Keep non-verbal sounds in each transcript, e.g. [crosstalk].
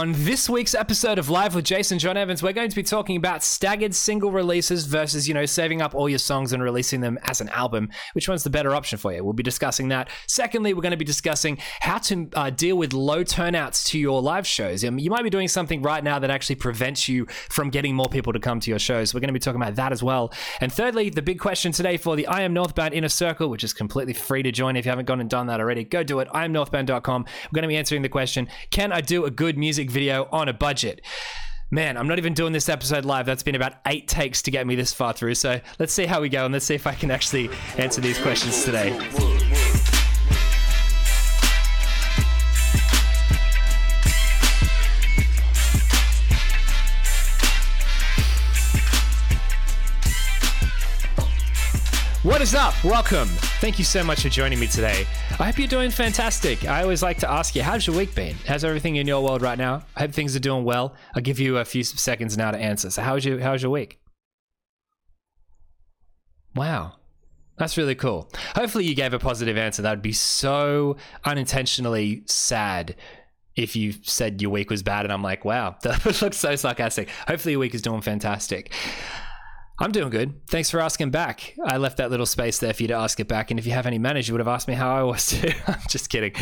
On this week's episode of Live with Jason John Evans, we're going to be talking about staggered single releases versus, you know, saving up all your songs and releasing them as an album. Which one's the better option for you? We'll be discussing that. Secondly, we're going to be discussing how to uh, deal with low turnouts to your live shows. Um, you might be doing something right now that actually prevents you from getting more people to come to your shows. We're going to be talking about that as well. And thirdly, the big question today for the I Am Northbound Inner Circle, which is completely free to join if you haven't gone and done that already, go do it. IamNorthbound.com. We're going to be answering the question Can I do a good music video on a budget? Man, I'm not even doing this episode live. That's been about eight takes to get me this far through. So let's see how we go and let's see if I can actually answer these questions today. What is up? Welcome. Thank you so much for joining me today. I hope you're doing fantastic. I always like to ask you, how's your week been? How's everything in your world right now? I hope things are doing well. I'll give you a few seconds now to answer. So, how's your how's your week? Wow. That's really cool. Hopefully, you gave a positive answer. That would be so unintentionally sad if you said your week was bad, and I'm like, wow, [laughs] that looks so sarcastic. Hopefully, your week is doing fantastic. I'm doing good. Thanks for asking back. I left that little space there for you to ask it back. And if you have any manners, you would have asked me how I was too. [laughs] I'm just kidding.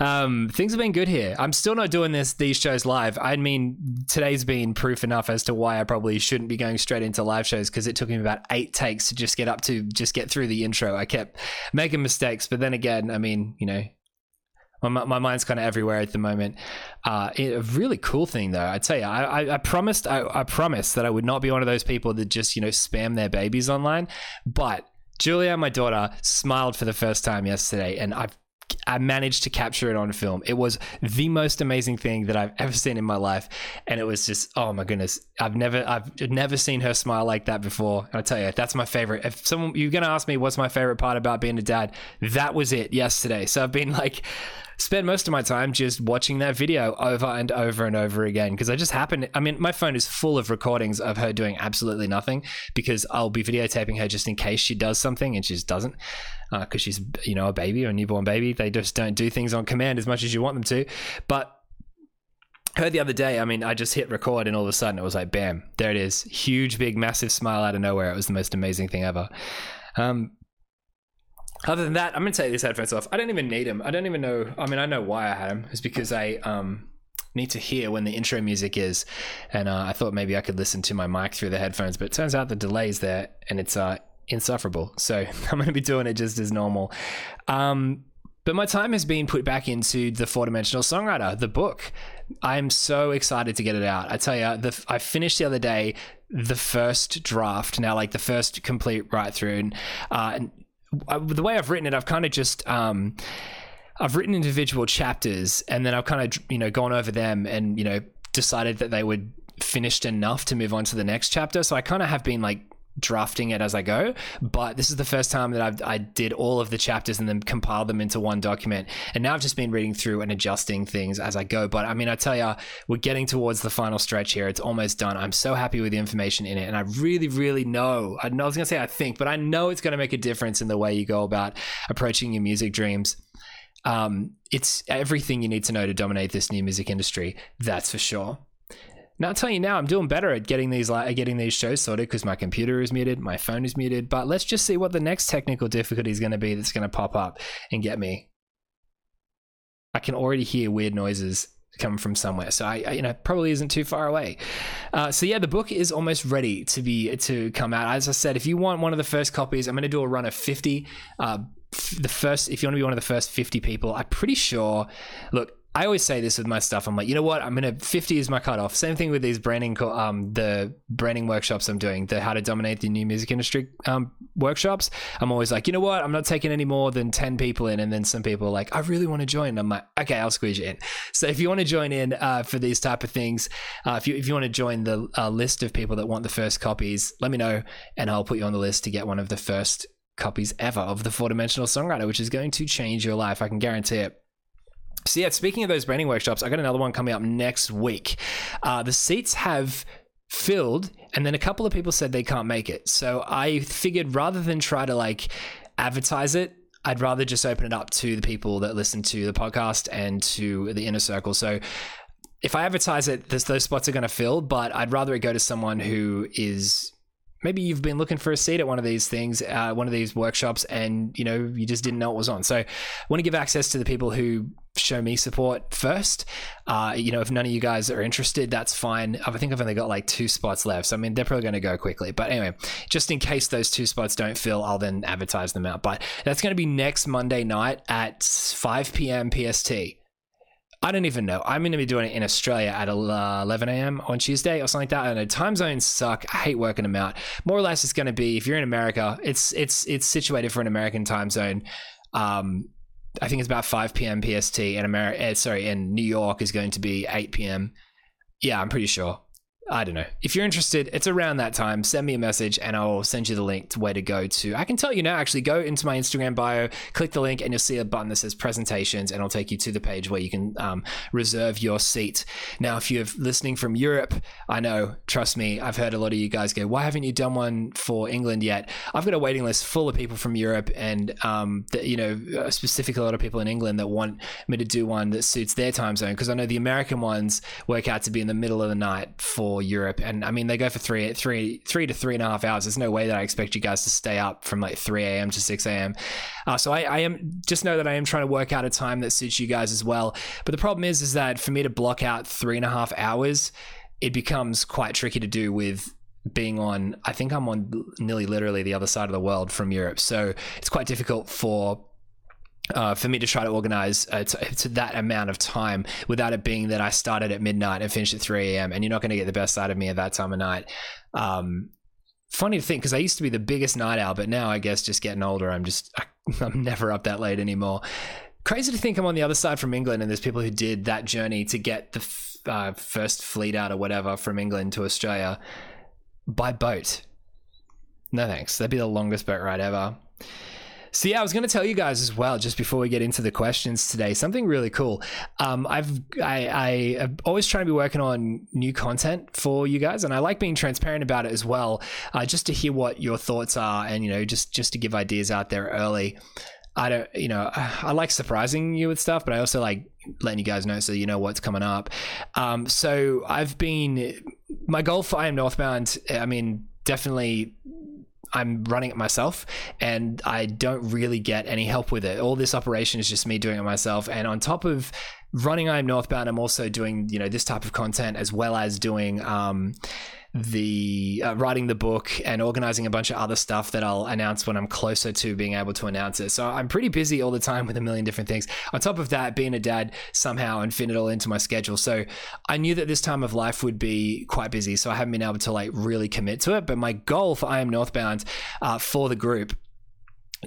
Um, things have been good here. I'm still not doing this these shows live. I mean, today's been proof enough as to why I probably shouldn't be going straight into live shows because it took me about eight takes to just get up to just get through the intro. I kept making mistakes, but then again, I mean, you know, my, my mind's kind of everywhere at the moment. Uh, a really cool thing, though, I'd say, I, I, I promised, I, I promised that I would not be one of those people that just, you know, spam their babies online. But Julia, my daughter, smiled for the first time yesterday, and I've I managed to capture it on film. It was the most amazing thing that I've ever seen in my life, and it was just oh my goodness! I've never I've never seen her smile like that before. And I tell you, that's my favorite. If someone you're gonna ask me what's my favorite part about being a dad, that was it yesterday. So I've been like spend most of my time just watching that video over and over and over again because I just happen. I mean, my phone is full of recordings of her doing absolutely nothing because I'll be videotaping her just in case she does something and she just doesn't because uh, she's you know a baby or a newborn baby. They just don't do things on command as much as you want them to. But heard the other day, I mean, I just hit record and all of a sudden it was like, bam, there it is. Huge, big, massive smile out of nowhere. It was the most amazing thing ever. Um, other than that, I'm gonna take these headphones off. I don't even need them. I don't even know. I mean, I know why I had them. It's because I um, need to hear when the intro music is, and uh, I thought maybe I could listen to my mic through the headphones. But it turns out the delay's there, and it's uh, insufferable. So [laughs] I'm gonna be doing it just as normal. Um, but my time has been put back into the four dimensional songwriter, the book. I'm so excited to get it out. I tell you, the, I finished the other day the first draft. Now, like the first complete write through, and, uh, and the way I've written it, I've kind of just um, I've written individual chapters, and then I've kind of you know gone over them, and you know decided that they were finished enough to move on to the next chapter. So I kind of have been like drafting it as I go. But this is the first time that I've, I did all of the chapters and then compiled them into one document. And now I've just been reading through and adjusting things as I go. But I mean, I tell you, we're getting towards the final stretch here. It's almost done. I'm so happy with the information in it. And I really, really know, I, know, I was going to say I think, but I know it's going to make a difference in the way you go about approaching your music dreams. Um, it's everything you need to know to dominate this new music industry. That's for sure. Now I'll tell you now, I'm doing better at getting these like getting these shows sorted because my computer is muted, my phone is muted. But let's just see what the next technical difficulty is going to be that's going to pop up and get me. I can already hear weird noises coming from somewhere, so I, I you know probably isn't too far away. Uh, so yeah, the book is almost ready to be to come out. As I said, if you want one of the first copies, I'm going to do a run of 50. Uh, the first, if you want to be one of the first 50 people, I'm pretty sure. Look, I always say this with my stuff. I'm like, you know what? I'm gonna 50 is my cutoff. Same thing with these branding, um, the branding workshops I'm doing, the how to dominate the new music industry um, workshops. I'm always like, you know what? I'm not taking any more than 10 people in, and then some people are like, I really want to join. I'm like, okay, I'll squeeze you in. So if you want to join in uh, for these type of things, uh, if you if you want to join the uh, list of people that want the first copies, let me know, and I'll put you on the list to get one of the first copies ever of the four dimensional songwriter, which is going to change your life. I can guarantee it. So yeah, speaking of those branding workshops, I got another one coming up next week. Uh, the seats have filled, and then a couple of people said they can't make it. So I figured rather than try to like advertise it, I'd rather just open it up to the people that listen to the podcast and to the inner circle. So if I advertise it, those, those spots are going to fill, but I'd rather it go to someone who is maybe you've been looking for a seat at one of these things, uh, one of these workshops, and you know you just didn't know it was on. So, I want to give access to the people who show me support first. Uh, you know, if none of you guys are interested, that's fine. I think I've only got like two spots left, so I mean they're probably going to go quickly. But anyway, just in case those two spots don't fill, I'll then advertise them out. But that's going to be next Monday night at 5 p.m. PST. I don't even know. I'm going to be doing it in Australia at 11 a.m. on Tuesday or something like that. And the time zones suck. I hate working them out. More or less, it's going to be if you're in America, it's it's it's situated for an American time zone. Um, I think it's about 5 p.m. PST, and America, uh, sorry, in New York is going to be 8 p.m. Yeah, I'm pretty sure. I don't know. If you're interested, it's around that time. Send me a message and I'll send you the link to where to go to. I can tell you now, actually, go into my Instagram bio, click the link, and you'll see a button that says presentations, and I'll take you to the page where you can um, reserve your seat. Now, if you're listening from Europe, I know, trust me, I've heard a lot of you guys go, why haven't you done one for England yet? I've got a waiting list full of people from Europe and, um, that, you know, specifically a lot of people in England that want me to do one that suits their time zone because I know the American ones work out to be in the middle of the night for Europe, and I mean they go for three, three, three to three and a half hours. There's no way that I expect you guys to stay up from like 3 a.m. to 6 a.m. Uh, so I, I am just know that I am trying to work out a time that suits you guys as well. But the problem is, is that for me to block out three and a half hours, it becomes quite tricky to do with being on i think i'm on nearly literally the other side of the world from europe so it's quite difficult for uh, for me to try to organize uh, to, to, that amount of time without it being that I started at midnight and finished at 3 a.m. and you're not going to get the best out of me at that time of night. Um, funny to think because I used to be the biggest night owl, but now I guess just getting older, I'm just I, [laughs] I'm never up that late anymore. Crazy to think I'm on the other side from England, and there's people who did that journey to get the f- uh, first fleet out or whatever from England to Australia by boat. No thanks. That'd be the longest boat ride ever. So yeah, I was going to tell you guys as well, just before we get into the questions today, something really cool. Um, I've I, I am always trying to be working on new content for you guys, and I like being transparent about it as well, uh, just to hear what your thoughts are, and you know, just just to give ideas out there early. I don't, you know, I like surprising you with stuff, but I also like letting you guys know so you know what's coming up. Um, so I've been my goal for I am Northbound. I mean, definitely I'm running it myself and I don't really get any help with it. All this operation is just me doing it myself. And on top of running I am Northbound, I'm also doing, you know, this type of content as well as doing um, the uh, writing the book and organizing a bunch of other stuff that I'll announce when I'm closer to being able to announce it. So I'm pretty busy all the time with a million different things. On top of that, being a dad somehow and fit it all into my schedule. So I knew that this time of life would be quite busy. So I haven't been able to like really commit to it. But my goal for I Am Northbound uh, for the group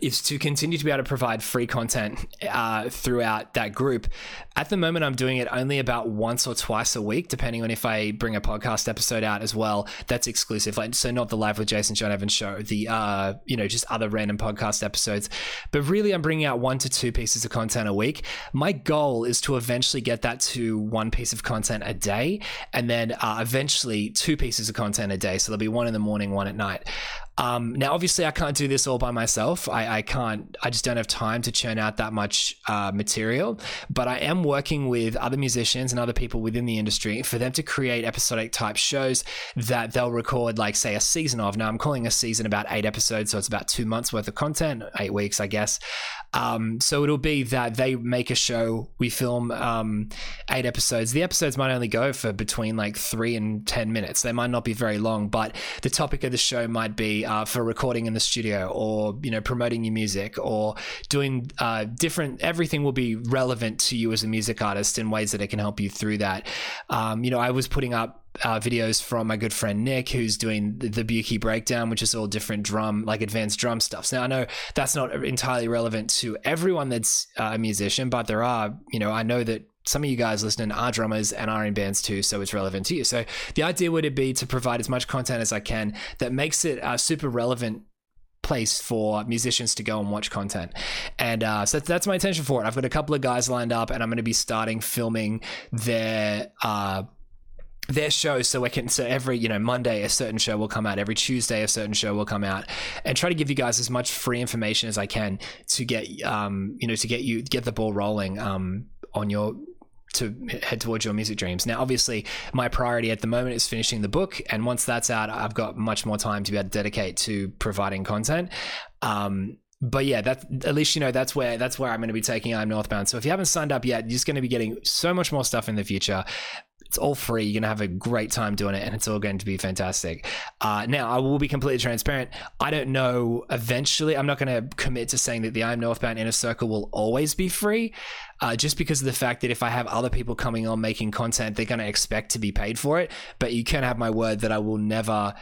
is to continue to be able to provide free content uh, throughout that group. At the moment, I'm doing it only about once or twice a week, depending on if I bring a podcast episode out as well. That's exclusive, like so not the live with Jason John Evans show, the uh, you know just other random podcast episodes. But really, I'm bringing out one to two pieces of content a week. My goal is to eventually get that to one piece of content a day, and then uh, eventually two pieces of content a day. So there'll be one in the morning, one at night. Um, now, obviously, I can't do this all by myself. I, I, can't, I just don't have time to churn out that much uh, material. But I am working with other musicians and other people within the industry for them to create episodic type shows that they'll record, like, say, a season of. Now, I'm calling a season about eight episodes, so it's about two months worth of content, eight weeks, I guess. Um, so it'll be that they make a show, we film um, eight episodes. The episodes might only go for between like three and 10 minutes. They might not be very long, but the topic of the show might be uh, for recording in the studio or you know promoting your music or doing uh, different everything will be relevant to you as a music artist in ways that it can help you through that um, you know i was putting up uh, videos from my good friend Nick, who's doing the, the Buki breakdown, which is all different drum, like advanced drum stuff. Now, I know that's not entirely relevant to everyone that's uh, a musician, but there are, you know, I know that some of you guys listening are drummers and are in bands too, so it's relevant to you. So the idea would be to provide as much content as I can that makes it a super relevant place for musicians to go and watch content. And uh, so that's my intention for it. I've got a couple of guys lined up, and I'm going to be starting filming their. Uh, their shows so we can so every you know monday a certain show will come out every tuesday a certain show will come out and try to give you guys as much free information as i can to get um you know to get you get the ball rolling um on your to head towards your music dreams. Now, obviously, my priority at the moment is finishing the book, and once that's out, I've got much more time to be able to dedicate to providing content. Um, but yeah, that at least you know that's where that's where I'm going to be taking I'm Northbound. So if you haven't signed up yet, you're just going to be getting so much more stuff in the future. It's all free. You're gonna have a great time doing it, and it's all going to be fantastic. Uh, now, I will be completely transparent. I don't know. Eventually, I'm not going to commit to saying that the I'm Northbound Inner Circle will always be free, uh, just because of the fact that if I have other people coming on making content, they're going to expect to be paid for it. But you can have my word that I will never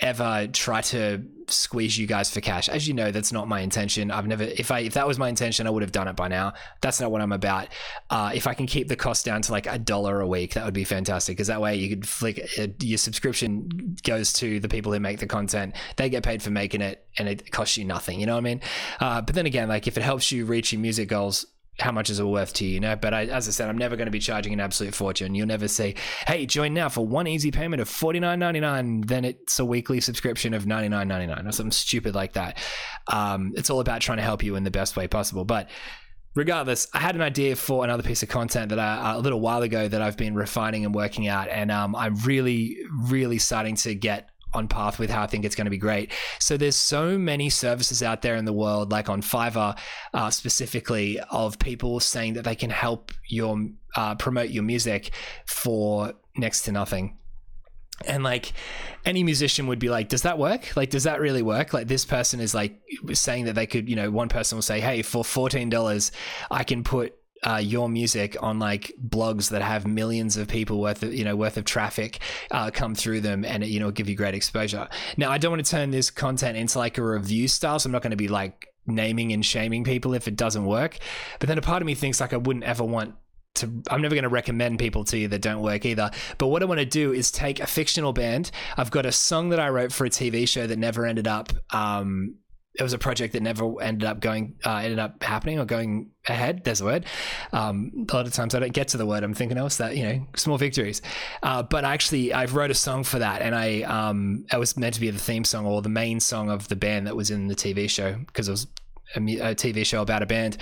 ever try to squeeze you guys for cash. As you know, that's not my intention. I've never if I if that was my intention, I would have done it by now. That's not what I'm about. Uh, if I can keep the cost down to like a dollar a week, that would be fantastic because that way you could flick uh, your subscription goes to the people who make the content. They get paid for making it, and it costs you nothing. You know what I mean? Uh, but then again, like if it helps you reach your music goals, how much is it worth to you, you know? But I, as I said, I'm never going to be charging an absolute fortune. You'll never say, hey, join now for one easy payment of $49.99. Then it's a weekly subscription of $99.99 or something stupid like that. Um, it's all about trying to help you in the best way possible. But regardless, I had an idea for another piece of content that I, a little while ago that I've been refining and working out. And um, I'm really, really starting to get on path with how I think it's going to be great. So there's so many services out there in the world, like on Fiverr uh, specifically, of people saying that they can help your uh, promote your music for next to nothing. And like any musician would be like, does that work? Like, does that really work? Like, this person is like saying that they could, you know, one person will say, hey, for $14, I can put uh, your music on like blogs that have millions of people worth of you know worth of traffic uh, come through them and you know give you great exposure now i don't want to turn this content into like a review style so i'm not going to be like naming and shaming people if it doesn't work but then a part of me thinks like i wouldn't ever want to I'm never going to recommend people to you that don't work either. But what I want to do is take a fictional band. I've got a song that I wrote for a TV show that never ended up um, it was a project that never ended up going uh, ended up happening or going ahead there's a word. Um, a lot of times i don't get to the word. I'm thinking else that you know small victories. Uh, but actually i've wrote a song for that and i um, it was meant to be the theme song or the main song of the band that was in the tv show because it was a, a, TV show about a band.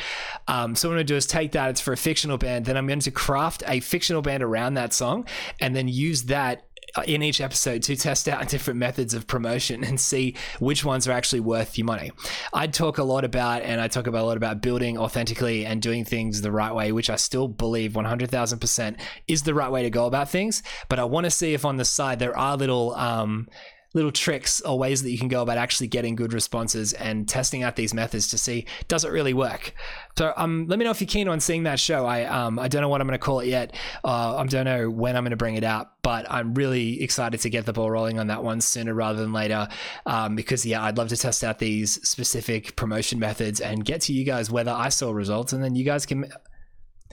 Um, so what I'm going to do is take that. It's for a fictional band. Then I'm going to craft a fictional band around that song, and then use that uh, in each episode to test out [laughs] different methods of promotion and see which ones are actually worth your money. I talk a lot about, and I talk about a lot about building authentically and doing things the right way, which I still believe 100,000% is the right way to go about things. But I want to see if on the side there are little, um, little tricks or ways that you can go about actually getting good responses and testing out these methods to see does it really work. So um, let me know if you're keen on seeing that show. I um, I don't know what I'm going to call it yet. Uh, I don't know when I'm going to bring it out, but I'm really excited to get the ball rolling on that one sooner rather than later. Um, because yeah, I'd love to test out these specific promotion methods and get to you guys whether I saw results, and then you guys can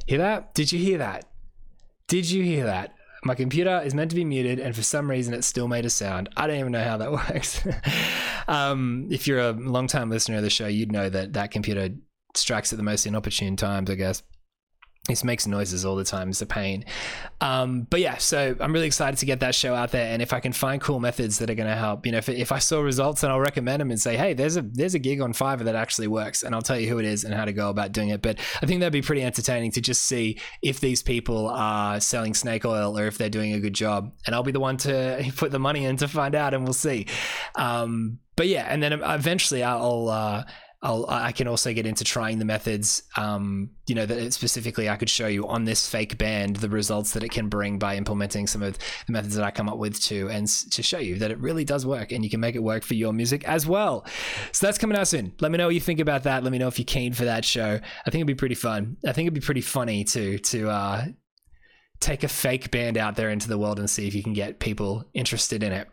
hear that. Did you hear that? Did you hear that? My computer is meant to be muted and for some reason it still made a sound. I don't even know how that [laughs] works. um, if you're a long time listener of the show, you'd know that that computer strikes at the most inopportune times, I guess this makes noises all the time. It's a pain. Um, but yeah, so I'm really excited to get that show out there. And if I can find cool methods that are going to help, you know, if, if I saw results, then I'll recommend them and say, hey, there's a there's a gig on Fiverr that actually works, and I'll tell you who it is and how to go about doing it. But I think that'd be pretty entertaining to just see if these people are selling snake oil or if they're doing a good job. And I'll be the one to [laughs] put the money in to find out, and we'll see. Um, but yeah, and then eventually I'll. Uh, I'll, I can also get into trying the methods, um, you know, that specifically I could show you on this fake band the results that it can bring by implementing some of the methods that I come up with too, and to show you that it really does work and you can make it work for your music as well. So that's coming out soon. Let me know what you think about that. Let me know if you're keen for that show. I think it'd be pretty fun. I think it'd be pretty funny too to uh, take a fake band out there into the world and see if you can get people interested in it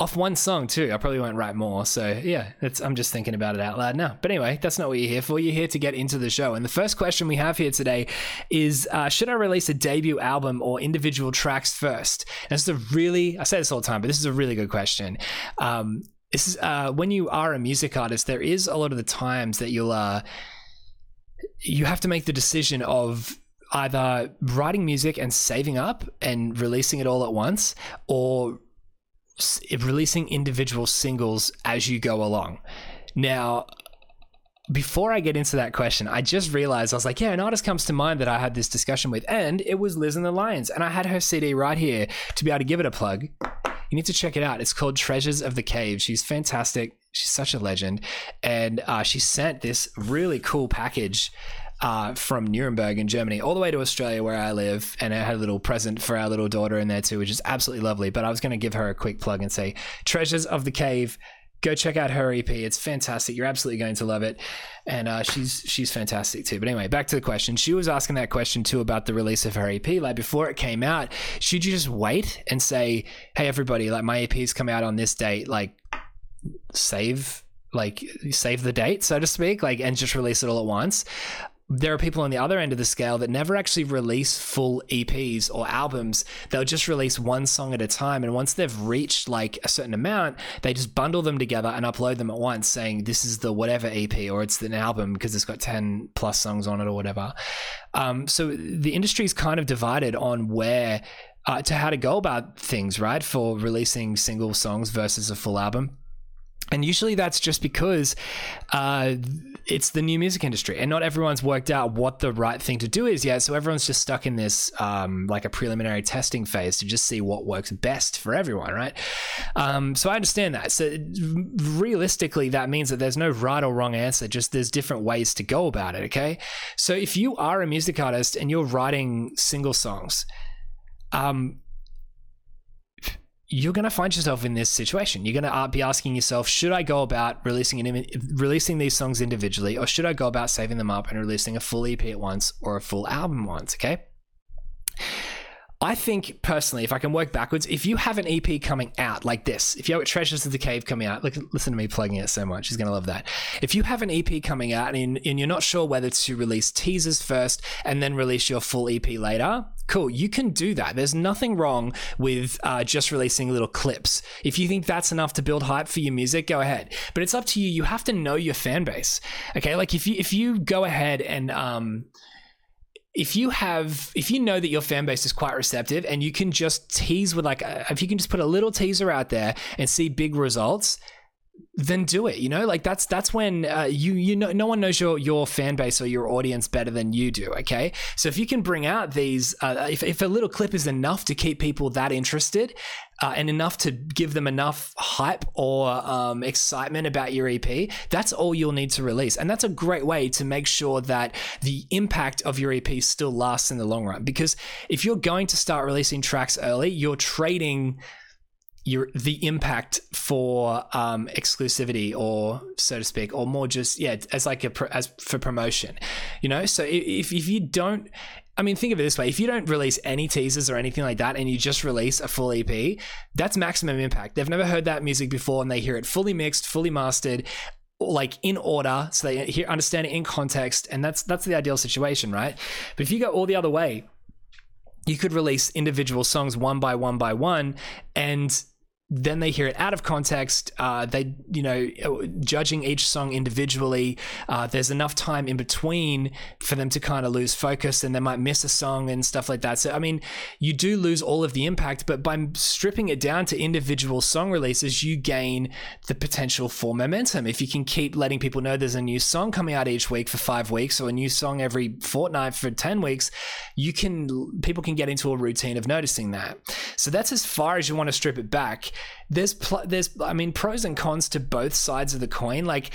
off one song too. I probably won't write more. So yeah, I'm just thinking about it out loud now. But anyway, that's not what you're here for. You're here to get into the show. And the first question we have here today is: uh, Should I release a debut album or individual tracks first? And this is a really I say this all the time, but this is a really good question. Um, this is uh, when you are a music artist, there is a lot of the times that you'll uh, you have to make the decision of either writing music and saving up and releasing it all at once, or releasing individual singles as you go along. Now, before I get into that question, I just realized I was like, yeah, an artist comes to mind that I had this discussion with, and it was Liz and the Lions. And I had her CD right here to be able to give it a plug. You need to check it out. It's called Treasures of the Cave. She's fantastic. She's such a legend. And uh, she sent this really cool package uh, from Nuremberg in Germany all the way to Australia where I live. And I had a little present for our little daughter in there too, which is absolutely lovely. But I was going to give her a quick plug and say, Treasures of the Cave go check out her EP. It's fantastic. You're absolutely going to love it, and uh, she's she's fantastic too. But anyway, back to the question. She was asking that question too about the release of her EP. Like before it came out, should you just wait and say, "Hey, everybody, like my EP's come out on this date. Like, save." like save the date so to speak like and just release it all at once there are people on the other end of the scale that never actually release full EPs or albums. They'll just release one song at a time. And once they've reached like a certain amount, they just bundle them together and upload them at once, saying this is the whatever EP or it's an album because it's got 10 plus songs on it or whatever. Um, so the industry is kind of divided on where. Uh, to how to go about things, right? For releasing single songs versus a full album. And usually that's just because uh, it's the new music industry, and not everyone's worked out what the right thing to do is yet. So everyone's just stuck in this um, like a preliminary testing phase to just see what works best for everyone, right? Um, so I understand that. So realistically, that means that there's no right or wrong answer. Just there's different ways to go about it. Okay, so if you are a music artist and you're writing single songs, um, you're going to find yourself in this situation. You're going to uh, be asking yourself, should I go about releasing an, releasing these songs individually, or should I go about saving them up and releasing a full EP at once or a full album once? Okay. I think personally, if I can work backwards, if you have an EP coming out like this, if you have Treasures of the Cave coming out, look, listen to me plugging it so much, he's going to love that. If you have an EP coming out and, and you're not sure whether to release teasers first and then release your full EP later, cool, you can do that. There's nothing wrong with uh, just releasing little clips. If you think that's enough to build hype for your music, go ahead. But it's up to you. You have to know your fan base. Okay, like if you if you go ahead and um, if you have if you know that your fan base is quite receptive and you can just tease with like a, if you can just put a little teaser out there and see big results then do it you know like that's that's when uh, you you know no one knows your your fan base or your audience better than you do okay so if you can bring out these uh, if, if a little clip is enough to keep people that interested uh, and enough to give them enough hype or um, excitement about your EP, that's all you'll need to release. And that's a great way to make sure that the impact of your EP still lasts in the long run. Because if you're going to start releasing tracks early, you're trading your the impact for um, exclusivity or so to speak or more just yeah as like a as for promotion you know so if, if you don't I mean, think of it this way: if you don't release any teasers or anything like that, and you just release a full EP, that's maximum impact. They've never heard that music before, and they hear it fully mixed, fully mastered, like in order, so they hear understand it in context, and that's that's the ideal situation, right? But if you go all the other way, you could release individual songs one by one by one, and then they hear it out of context. Uh, they, you know, judging each song individually. Uh, there's enough time in between for them to kind of lose focus, and they might miss a song and stuff like that. So, I mean, you do lose all of the impact, but by stripping it down to individual song releases, you gain the potential for momentum. If you can keep letting people know there's a new song coming out each week for five weeks, or a new song every fortnight for ten weeks, you can people can get into a routine of noticing that. So that's as far as you want to strip it back there's pl- there's I mean pros and cons to both sides of the coin. Like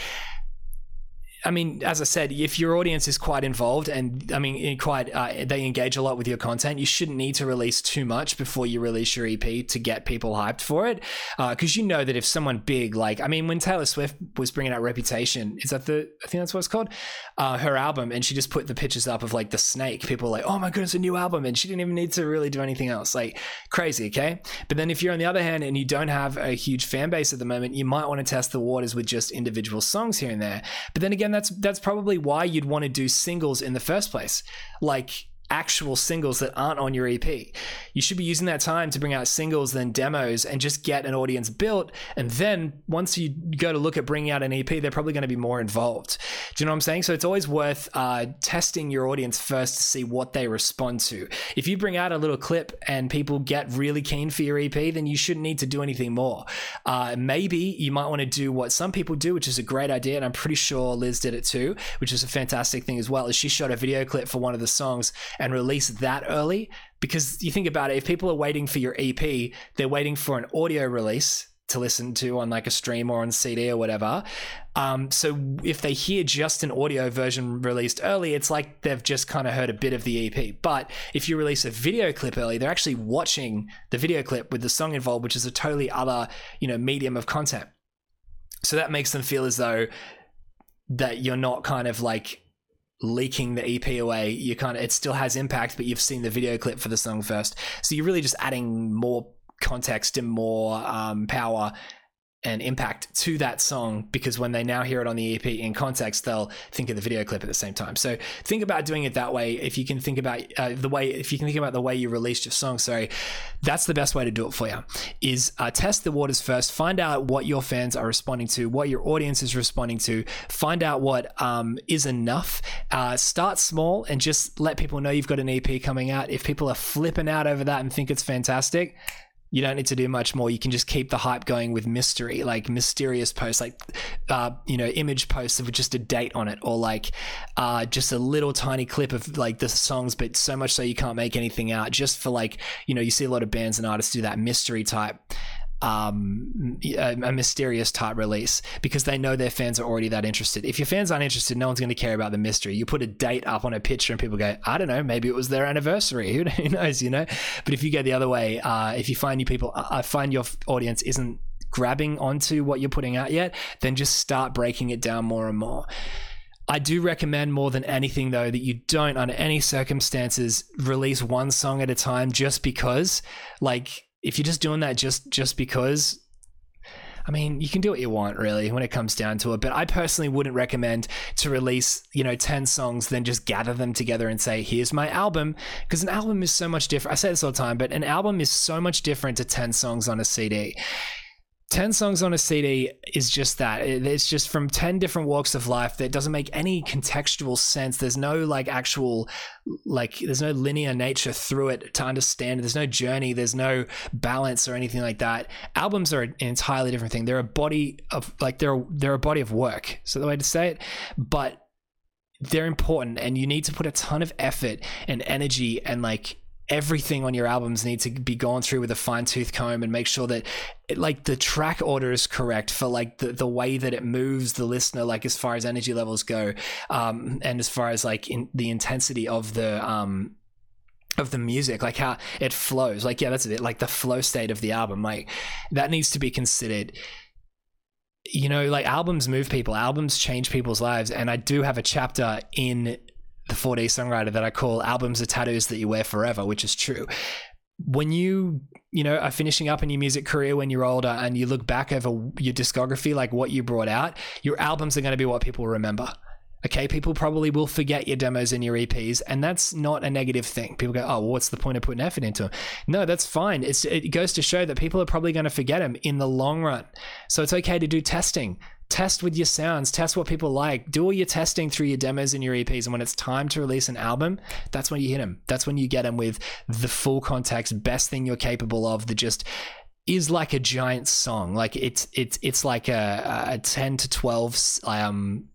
I mean, as I said, if your audience is quite involved and I mean, quite uh, they engage a lot with your content, you shouldn't need to release too much before you release your EP to get people hyped for it. Because uh, you know that if someone big, like I mean, when Taylor Swift was bringing out Reputation, is that the I think that's what it's called, uh, her album, and she just put the pictures up of like the snake. People were like, oh my goodness, a new album, and she didn't even need to really do anything else. Like crazy, okay. But then if you're on the other hand and you don't have a huge fan base at the moment, you might want to test the waters with just individual songs here and there. But then again that's that's probably why you'd want to do singles in the first place. Like actual singles that aren't on your EP. You should be using that time to bring out singles, then demos, and just get an audience built. And then once you go to look at bringing out an EP, they're probably going to be more involved. Do you know what I'm saying? So it's always worth uh, testing your audience first to see what they respond to. If you bring out a little clip and people get really keen for your EP, then you shouldn't need to do anything more. Uh, maybe you might want to do what some people do, which is a great idea, and I'm pretty sure Liz did it too, which is a fantastic thing as well. Is she shot a video clip for one of the songs and release that early. Because you think about it if people are waiting for your ep they're waiting for an audio release to listen to on like a stream or on cd or whatever. Um, so if they hear just an audio version released early it's like they've just kind of heard a bit of the ep but if you release a video clip early they're actually watching the video clip with the song involved which is a totally other you know medium of content. So that makes them feel as though that you're not kind of like leaking the EP away, you kind of it still has impact, but you've seen the video clip for the song first. So you're really just adding more context and more um, power and impact to that song because when they now hear it on the EP in context, they'll think of the video clip at the same time. So think about doing it that way. If you can think about uh, the way, if you can think about the way you released your song, sorry, that's the best way to do it for you. Is uh, test the waters first, find out what your fans are responding to, what your audience is responding to, find out what um, is enough. Uh, start small and just let people know you've got an EP coming out. If people are flipping out over that and think it's fantastic you don't need to do much more. You can just keep the hype going with mystery, like mysterious posts, like uh, you know, image posts with just a date on it, or like uh, just a little tiny clip of like the songs, but so much so you can't make anything out. Just for like you know, you see a lot of bands and artists do that mystery type um, a, a, mysterious type release because they know their fans are already that interested. If your fans aren't interested, no one's going to care about the mystery. You put a date up on a picture and people go, I don't know, maybe it was their anniversary. [laughs] Who knows, you know? But if you go the other way, uh, if you find you people, I find your audience isn't grabbing onto what you're putting out yet, then just start breaking it down more and more. I do recommend more than anything, though, that you don't, under any circumstances, release one song at a time just because, like, if you're just doing that just just because I mean, you can do what you want, really, when it comes down to it. But I personally wouldn't recommend to release, you know, 10 songs, then just gather them together and say, here's my album. Because an album is so much different. I say this all the time, but an album is so much different to 10 songs on a CD. 10 songs on a CD is just that. It's just from 10 different walks of life that doesn't make any contextual sense. There's no like actual, like, there's no linear nature through it to understand. There's no journey. There's no balance or anything like that. Albums are an entirely different thing. They're a body of, like, they're, they're a body of work. So the way to say it. But they're important and you need to put a ton of effort and energy and like everything on your albums need to be gone through with a fine tooth comb and make sure that it, like the track order is correct for like the, the way that it moves the listener like as far as energy levels go um, and as far as like in the intensity of the um, of the music like how it flows. Like yeah that's it like the flow state of the album like that needs to be considered. You know like albums move people albums change people's lives and i do have a chapter in the 4D songwriter that I call albums are tattoos that you wear forever, which is true. When you, you know, are finishing up in your music career when you're older and you look back over your discography, like what you brought out, your albums are going to be what people remember. Okay, people probably will forget your demos and your EPs, and that's not a negative thing. People go, "Oh, well, what's the point of putting effort into them?" No, that's fine. It's, it goes to show that people are probably going to forget them in the long run. So it's okay to do testing test with your sounds, test what people like, do all your testing through your demos and your EPs. And when it's time to release an album, that's when you hit them. That's when you get them with the full context, best thing you're capable of, that just is like a giant song. Like it's it's it's like a, a ten to twelve um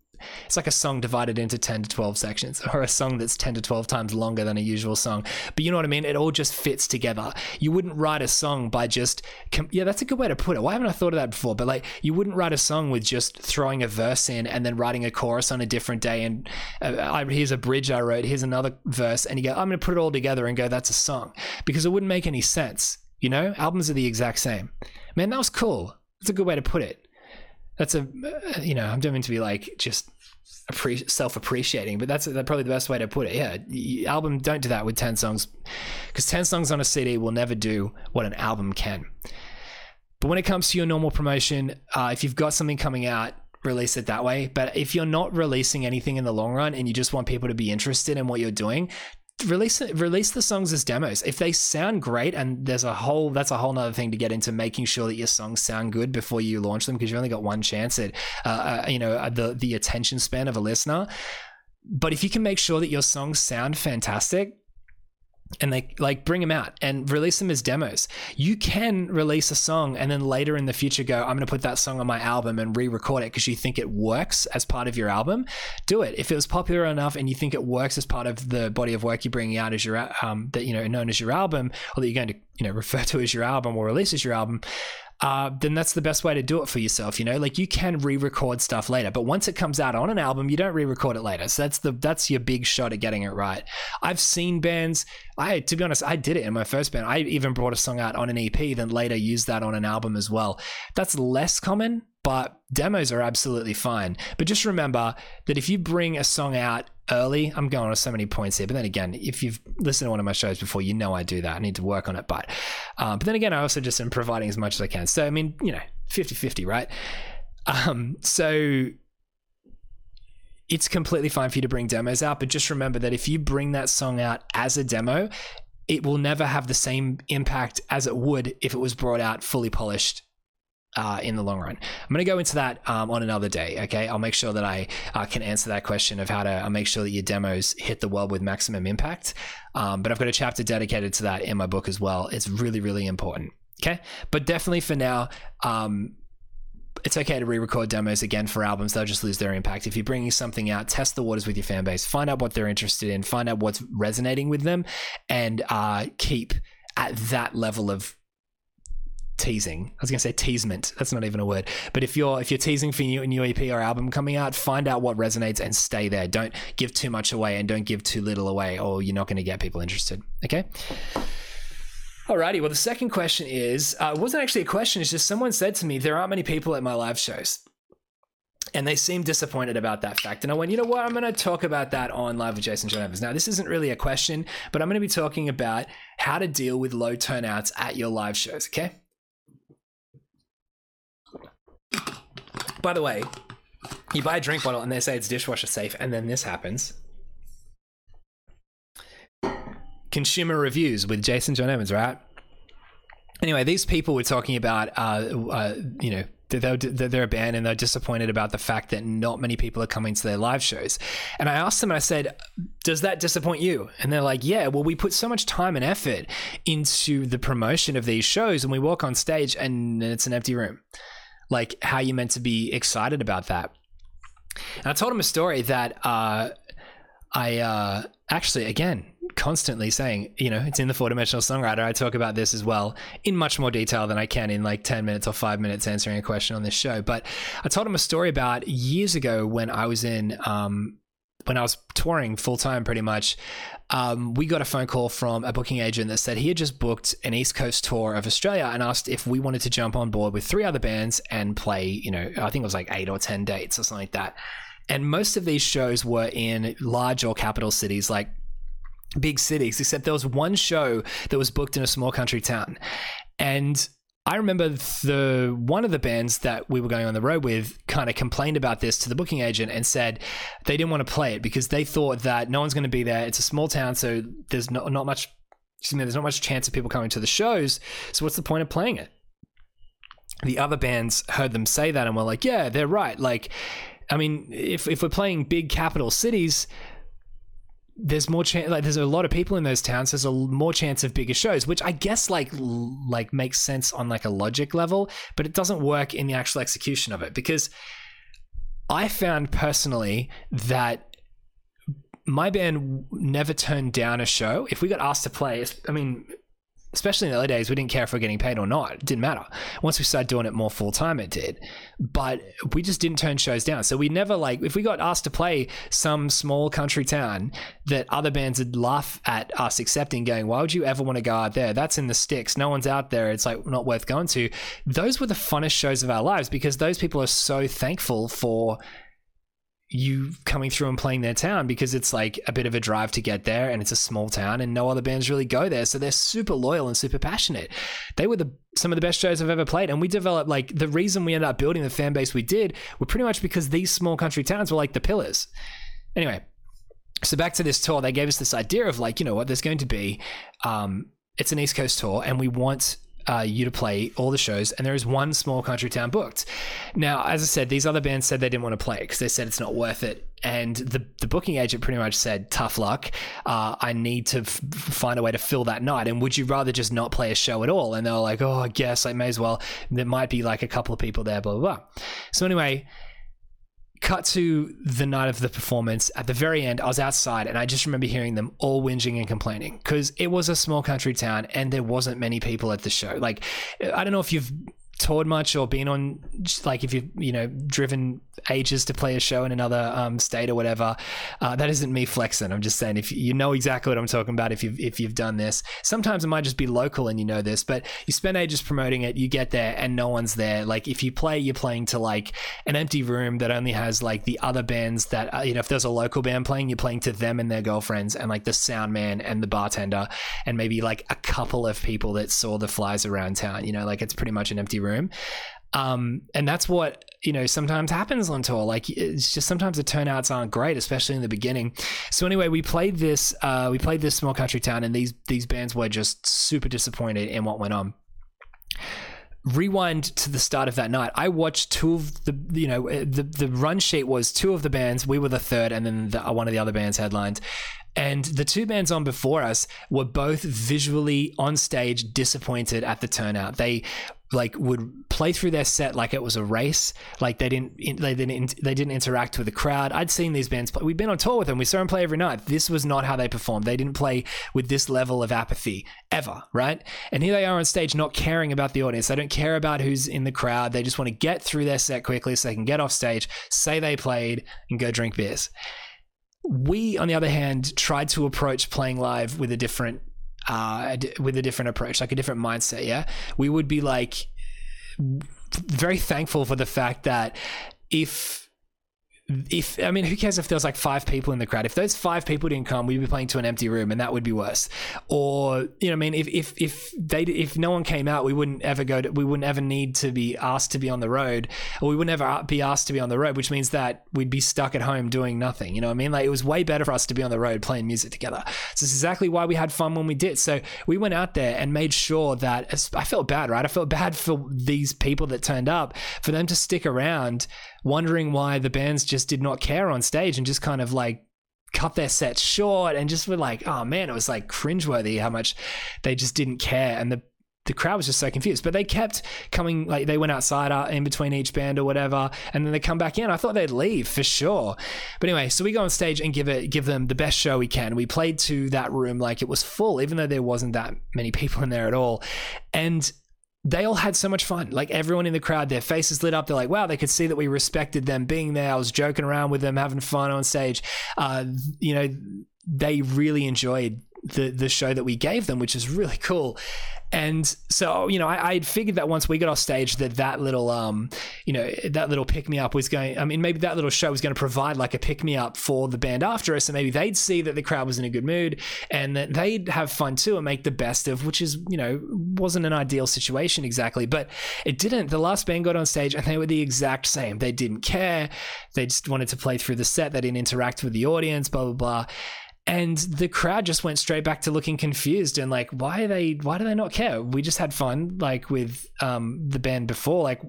it's like a song divided into 10 to 12 sections [laughs] or a song that's 10 to 12 times longer than a usual song. But you know what i mean? It all just fits together. You wouldn't write a song by just yeah that's a good way to put it. Why haven't i thought of that before? But like you wouldn't write a song with just throwing a verse in and then writing a chorus on a different day and uh, I, here's a bridge i wrote here's another verse and you go i'm going to put it all together and go that's a song. Because it wouldn't make any sense you know? Albums are the exact same. Man that was cool. That's a good way to put it that's a you know i'm doing to be like just self-appreciating but that's, that's probably the best way to put it. Yeah album don't do that with 10 songs because 10 songs on a cd will never do what an album can. But when it comes to your normal promotion uh, if you've got something coming out release it that way. But if you're not releasing anything in the long run and you just want people to be interested in what you're doing release release the songs as demos. If they sound great and there's a whole that's a whole nother thing to get into making sure that your songs sound good before you launch them because you've only got one chance at uh, uh, you know uh, the the attention span of a listener. But if you can make sure that your songs sound fantastic and they like bring them out and release them as demos. You can release a song and then later in the future go, I'm going to put that song on my album and re-record it because you think it works as part of your album. Do it. If it was popular enough and you think it works as part of the body of work you're bringing out as your um that you know known as your album or that you're going to you know refer to as your album or release as your album, uh, then that's the best way to do it for yourself. You know, like you can re-record stuff later, but once it comes out on an album, you don't re-record it later. So that's the that's your big shot at getting it right. I've seen bands. I to be honest, I did it in my first band. I even brought a song out on an EP, then later used that on an album as well. That's less common, but demos are absolutely fine. But just remember that if you bring a song out early. I'm going on so many points here, but then again, if you've listened to one of my shows before, you know I do that. I need to work on it, but um, but then again, I also just am providing as much as I can. So I mean, you know, 50-50, right? Um, so it's completely fine for you to bring demos out, but just remember that if you bring that song out as a demo, it will never have the same impact as it would if it was brought out fully polished uh, in the long run. I'm going to go into that um, on another day. Okay, I'll make sure that I uh, can answer that question of how to uh, make sure that your demos hit the world with maximum impact. Um, but I've got a chapter dedicated to that in my book as well. It's really, really important. Okay, but definitely for now. Um, it's okay to re-record demos again for albums they'll just lose their impact if you're bringing something out test the waters with your fan base find out what they're interested in find out what's resonating with them and uh, keep at that level of teasing. I was going to say teasement. That's not even a word. But if you're if you're teasing for a new EP or album coming out, find out what resonates and stay there. Don't give too much away and don't give too little away, or you're not going to get people interested. Okay. Alrighty. Well, the second question is uh, wasn't actually a question. It's just someone said to me there aren't many people at my live shows. And they seem disappointed about that fact. And I went, you know what? I'm going to talk about that on Live with Jason John Evans. Now, this isn't really a question, but I'm going to be talking about how to deal with low turnouts at your live shows. Okay. By the way, you buy a drink bottle and they say it's dishwasher safe, and then this happens. Consumer reviews with Jason John Evans, right? Anyway, these people were talking about, uh, uh, you know, they're, they're a band and they're disappointed about the fact that not many people are coming to their live shows. And I asked them, I said, Does that disappoint you? And they're like, Yeah, well, we put so much time and effort into the promotion of these shows, and we walk on stage and it's an empty room like how you meant to be excited about that. And I told him a story that uh, I uh, actually, again, constantly saying, you know, it's in the four dimensional songwriter. I talk about this as well in much more detail than I can in like 10 minutes or five minutes answering a question on this show. But I told him a story about years ago when I was in, um, when I was touring full time pretty much um, we got a phone call from a booking agent that said he had just booked an East Coast tour of Australia and asked if we wanted to jump on board with three other bands and play, you know, I think it was like eight or 10 dates or something like that. And most of these shows were in large or capital cities like big cities, except there was one show that was booked in a small country town. And I remember the one of the bands that we were going on the road with kind of complained about this to the booking agent and said they didn't want to play it because they thought that no one's going to be there. It's a small town, so there's not, not much. Excuse me, there's not much chance of people coming to the shows. So what's the point of playing it? The other bands heard them say that and were like, "Yeah, they're right." Like, I mean, if if we're playing big capital cities, there's more chance like there's a lot of people in those towns there's a more chance of bigger shows which i guess like like makes sense on like a logic level but it doesn't work in the actual execution of it because i found personally that my band never turned down a show. If we got asked to play i mean especially in the early days, we didn't care if we are getting paid or not. It didn't matter. Once we started doing it more full time, it did. But we just didn't turn shows down. So we never like if we got asked to play some small country town that other bands would laugh at us accepting, going, "Why would you ever want to go out there? That's in the sticks. No one's out there. It's like not worth going to." Those were the funnest shows of our lives because those people are so thankful for you coming through and playing their town because it's like a bit of a drive to get there and it's a small town and no other bands really go there. So they're super loyal and super passionate. They were the some of the best shows i've ever played. And we developed like the reason we ended up building the fan base we did were pretty much because these small country towns were like the pillars. Anyway so back to this tour, they gave us this idea of like, you know what, there's going to be, um, it's an East Coast tour, and we want uh, you to play all the shows, and there is one small country town booked. Now, as I said, these other bands said they didn't want to play because they said it's not worth it, and the the booking agent pretty much said, "Tough luck. Uh, I need to f- find a way to fill that night, and would you rather just not play a show at all?" And they were like, "Oh, I guess I may as well. There might be like a couple of people there, blah blah blah." So anyway, cut to the night of the performance. At the very end i was outside and i just remember hearing them all whinging and complaining because it was a small country town and there wasn't many people at the show. Like i don't know if you've toured much or been on like if you've you know driven ages to play a show in another um, state or whatever uh, that isn't me flexing. I'm just saying if you know exactly what i'm talking about if you've if you've done this. Sometimes it might just be local and you know this but you spend ages promoting it you get there and no one's there. Like if you play you're playing to like an empty room that only has like the other bands that uh, you know if there's a local band playing you're playing to them and their girlfriends and like the sound man and the bartender and maybe like a couple of people that saw the flies around town you know like it's pretty much an empty room um, and that's what you know sometimes happens on tour. Like it's just sometimes the turnouts aren't great especially in the beginning. So anyway we played this uh, we played this small country town and these these bands were just super disappointed in what went on. Rewind to the start of that night. I watched two of the you know the the run sheet was two of the bands we were the third and then the, one of the other bands headlined. And the two bands on before us were both visually on stage disappointed at the turnout. They like would play through their set like it was a race. Like they didn't they didn't they didn't interact with the crowd. I'd seen these bands play we've been on tour with them. We saw them play every night. This was not how they performed. They didn't play with this level of apathy ever right? And here they are on stage not caring about the audience. They don't care about who's in the crowd. They just want to get through their set quickly so they can get off stage say they played and go drink beers. We, on the other hand, tried to approach playing live with a different uh, with a different approach, like a different mindset. Yeah, we would be like very thankful for the fact that if if I mean, who cares if there's like five people in the crowd? If those five people didn't come, we'd be playing to an empty room, and that would be worse. Or you know, I mean, if if if they if no one came out, we wouldn't ever go to we wouldn't ever need to be asked to be on the road, or we wouldn't ever be asked to be on the road, which means that we'd be stuck at home doing nothing. You know what I mean? Like it was way better for us to be on the road playing music together. So is exactly why we had fun when we did. So we went out there and made sure that I felt bad, right? I felt bad for these people that turned up for them to stick around wondering why the bands just did not care on stage and just kind of like cut their sets short and just were like, oh man, it was like cringeworthy how much they just didn't care. And the the crowd was just so confused. But they kept coming, like they went outside uh, in between each band or whatever, and then they come back in. I thought they'd leave for sure. But anyway, so we go on stage and give it, give them the best show we can. We played to that room like it was full, even though there wasn't that many people in there at all. And they all had so much fun. Like everyone in the crowd, their faces lit up. They're like, wow, they could see that we respected them being there. I was joking around with them, having fun on stage. Uh, you know, they really enjoyed the the show that we gave them, which is really cool. And so, you know, I, I figured that once we got off stage, that that little, um, you know, that little pick me up was going. I mean, maybe that little show was going to provide like a pick me up for the band after us, and maybe they'd see that the crowd was in a good mood, and that they'd have fun too and make the best of, which is, you know, wasn't an ideal situation exactly, but it didn't. The last band got on stage, and they were the exact same. They didn't care. They just wanted to play through the set. They didn't interact with the audience. Blah blah blah and the crowd just went straight back to looking confused and like why are they why do they not care? We just had fun like with um, the band before like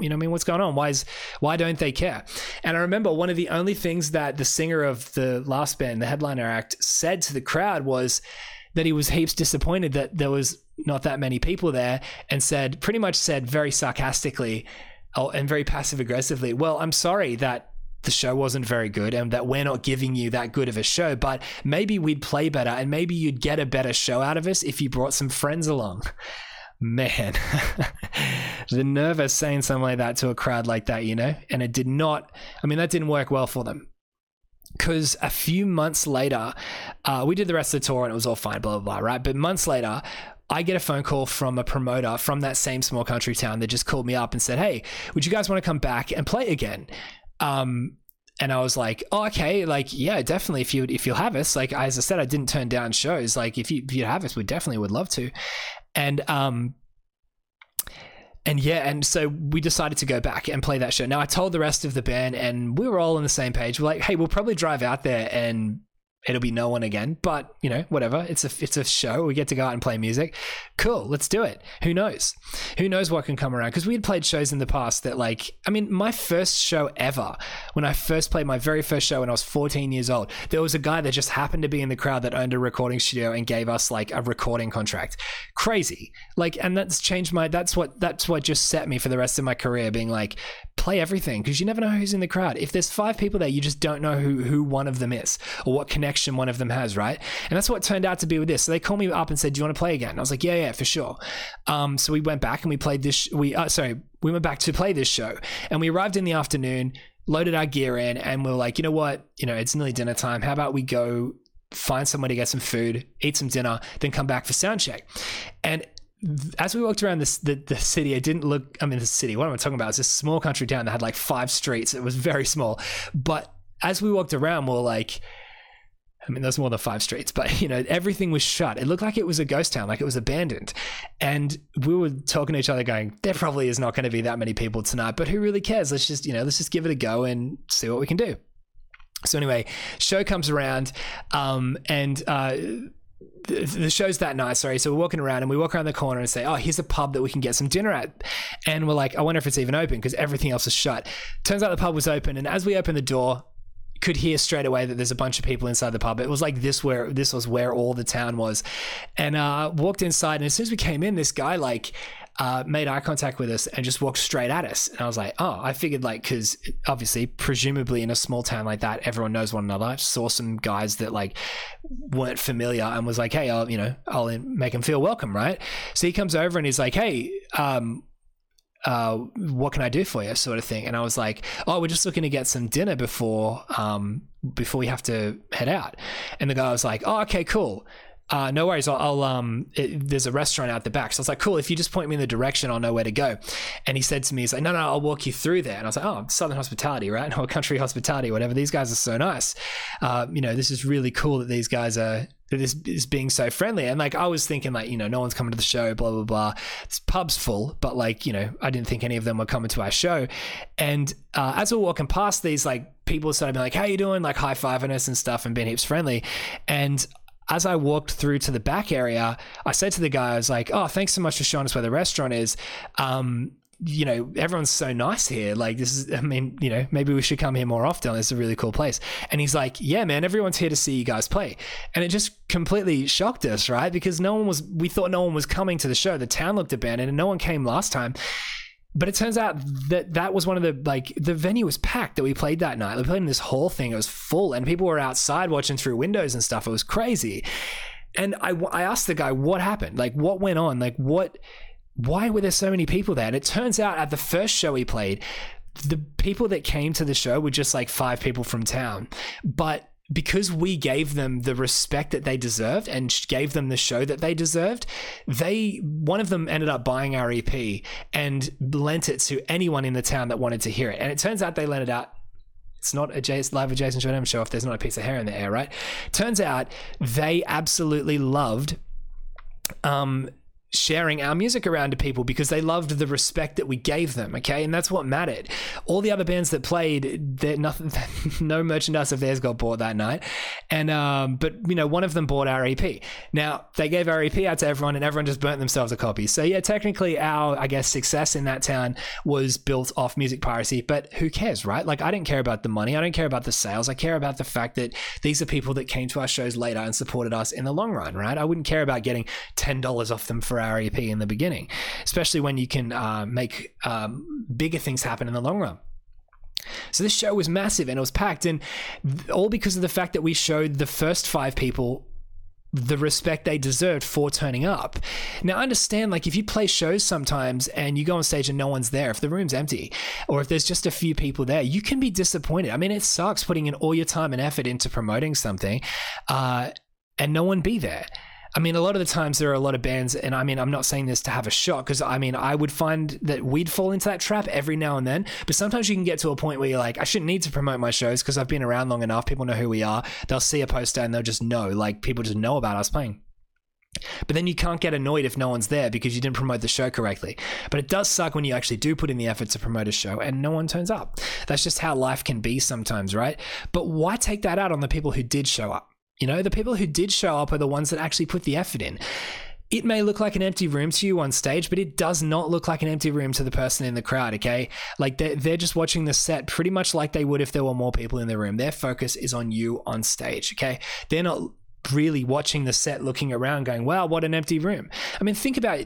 you know i mean? What's going on? Why is why don't they care? And i remember one of the only things that the singer of the last band the headliner act said to the crowd was that he was heaps disappointed that there was not that many people there and said pretty much said very sarcastically oh, and very passive aggressively well i'm sorry that the show wasn't very good and that we're not giving you that good of a show, but maybe we'd play better and maybe you'd get a better show out of us if you brought some friends along. Man, [laughs] the nerve of saying something like that to a crowd like that, you know? And it did not, I mean, that didn't work well for them because a few months later, uh, we did the rest of the tour and it was all fine, blah, blah, blah, right? But months later, I get a phone call from a promoter from that same small country town that just called me up and said, Hey, would you guys want to come back and play again? Um, and I was like, oh, okay, like, yeah, definitely. If you if you'll have us, like, as I said, I didn't turn down shows. Like, if you if you have us, we definitely would love to. And um, and yeah, and so we decided to go back and play that show. Now I told the rest of the band, and we were all on the same page. We're like, hey, we'll probably drive out there and it'll be no one again. But you know, whatever. It's a it's a show. We get to go out and play music. Cool. Let's do it. Who knows? Who knows what can come around? Because we had played shows in the past that, like, I mean, my first show ever, when I first played my very first show when I was 14 years old, there was a guy that just happened to be in the crowd that owned a recording studio and gave us like a recording contract. Crazy. Like, and that's changed my. That's what that's what just set me for the rest of my career, being like, play everything because you never know who's in the crowd. If there's five people there, you just don't know who who one of them is or what connection one of them has, right? And that's what turned out to be with this. So they called me up and said, "Do you want to play again?" And I was like, "Yeah, yeah, for sure." Um, so we went back and we played this. We uh, sorry, we went back to play this show, and we arrived in the afternoon, loaded our gear in, and we are like, you know what? You know, it's nearly dinner time. How about we go find somewhere to get some food, eat some dinner, then come back for sound check. And as we walked around this, the, the city, it didn't look, I mean, the city, what am I talking about? It's a small country town that had like five streets. It was very small. But as we walked around, we are like, I mean, there's more than five streets, [laughs] but you know, everything was shut. It looked like it was a ghost town, like it was abandoned. And we were talking to each other, going, "There probably is not going to be that many people tonight, but who really cares? Let's just, you know, let's just give it a go and see what we can do." So anyway, show comes around, um, and uh, the show's that night, sorry. So we're walking around and we walk around the corner and say, Oh, here's a pub that we can get some dinner at. And we're like, I wonder if it's even open because everything else is shut. Turns out the pub was open. And as we open the door, could hear straight away that there's a bunch of people inside the pub. It was like this where this was where all the town was. And uh walked inside and as soon as we came in, this guy like uh, made eye contact with us and just walked straight at us. And I was like, oh, I figured like, because obviously, presumably in a small town like that, everyone knows one another. I saw some guys that like weren't familiar and was like, hey, I'll, you know, I'll make him feel welcome, right? So he comes over and he's like, hey, um, uh, what can I do for you, sort of thing. And I was like, oh, we're just looking to get some dinner before, um, before we have to head out. And the guy was like, oh, okay, cool uh, no worries. I'll, I'll um, it, there's a restaurant out the back. So I was like, cool. If you just point me in the direction, I'll know where to go. And he said to me, he's like, no, no, I'll walk you through there. And I was like, oh, Southern hospitality, right? [laughs] Or country hospitality, whatever. These guys are so nice. Uh, you know, this is really cool that these guys are, that this is being so friendly. And like, I was thinking like, you know, no one's coming to the show, blah, blah, blah. This pub's full, but like, you know, I didn't think any of them were coming to our show. And uh, as we we're walking past these, like, people started being like, how you doing? Like high fiving us and stuff and being heaps friendly. And as I walked through to the back area, I said to the guy, I was like, "Oh, thanks so much for showing us where the restaurant is." Um, you know, everyone's so nice here. Like, this is, I mean, you know, maybe we should come here more often. It's a really cool place. And he's like, yeah, man, everyone's here to see you guys play. And it just completely shocked us, right? Because no one was, we thought no one was coming to the show. The town looked abandoned and no one came last time. But it turns out that that was one of the like the venue was packed that we played that night. We played in this whole thing; it was full, and people were outside watching through windows and stuff. It was crazy. And I, I asked the guy what happened, like what went on, like what, why were there so many people there? And it turns out at the first show we played, the people that came to the show were just like five people from town, but because we gave them the respect that they deserved and gave them the show that they deserved, they one of them ended up buying our EP and lent it to anyone in the town that wanted to hear it. And it turns out they lent it out. It's not a live Jason Showdown show if there's not a piece of hair in the air, right? Turns out they absolutely loved um, sharing our music around to people because they loved the respect that we gave them okay? And that's what mattered. All the other bands that played that nothing [laughs] no merchandise of theirs got bought that night. And um but you know one of them bought our ep now they gave our ep out to everyone and everyone just burnt themselves a copy. So yeah technically our i guess success in that town was built off music piracy but who cares right? Like i didn't care about the money. I don't care about the sales. I care about the fact that these are people that came to our shows later and supported us in the long run right? I wouldn't care about getting $10 off them for our EP in the beginning, especially when you can uh, make um, bigger things happen in the long run. So this show was massive and it was packed, and all because of the fact that we showed the first five people the respect they deserved for turning up. Now, understand, like, if you play shows sometimes and you go on stage and no one's there, if the room's empty or if there's just a few people there, you can be disappointed. I mean, it sucks putting in all your time and effort into promoting something uh, and no one be there. I mean, a lot of the times there are a lot of bands, and I mean, I'm not saying this to have a shot because I mean, I would find that we'd fall into that trap every now and then. But sometimes you can get to a point where you're like, I shouldn't need to promote my shows because I've been around long enough. People know who we are. They'll see a poster and they'll just know, like, people just know about us playing. But then you can't get annoyed if no one's there because you didn't promote the show correctly. But it does suck when you actually do put in the effort to promote a show and no one turns up. That's just how life can be sometimes, right? But why take that out on the people who did show up? You know, the people who did show up are the ones that actually put the effort in. It may look like an empty room to you on stage, but it does not look like an empty room to the person in the crowd, okay? Like they're, they're just watching the set pretty much like they would if there were more people in the room. Their focus is on you on stage, okay? They're not really watching the set, looking around, going, wow, what an empty room. I mean, think about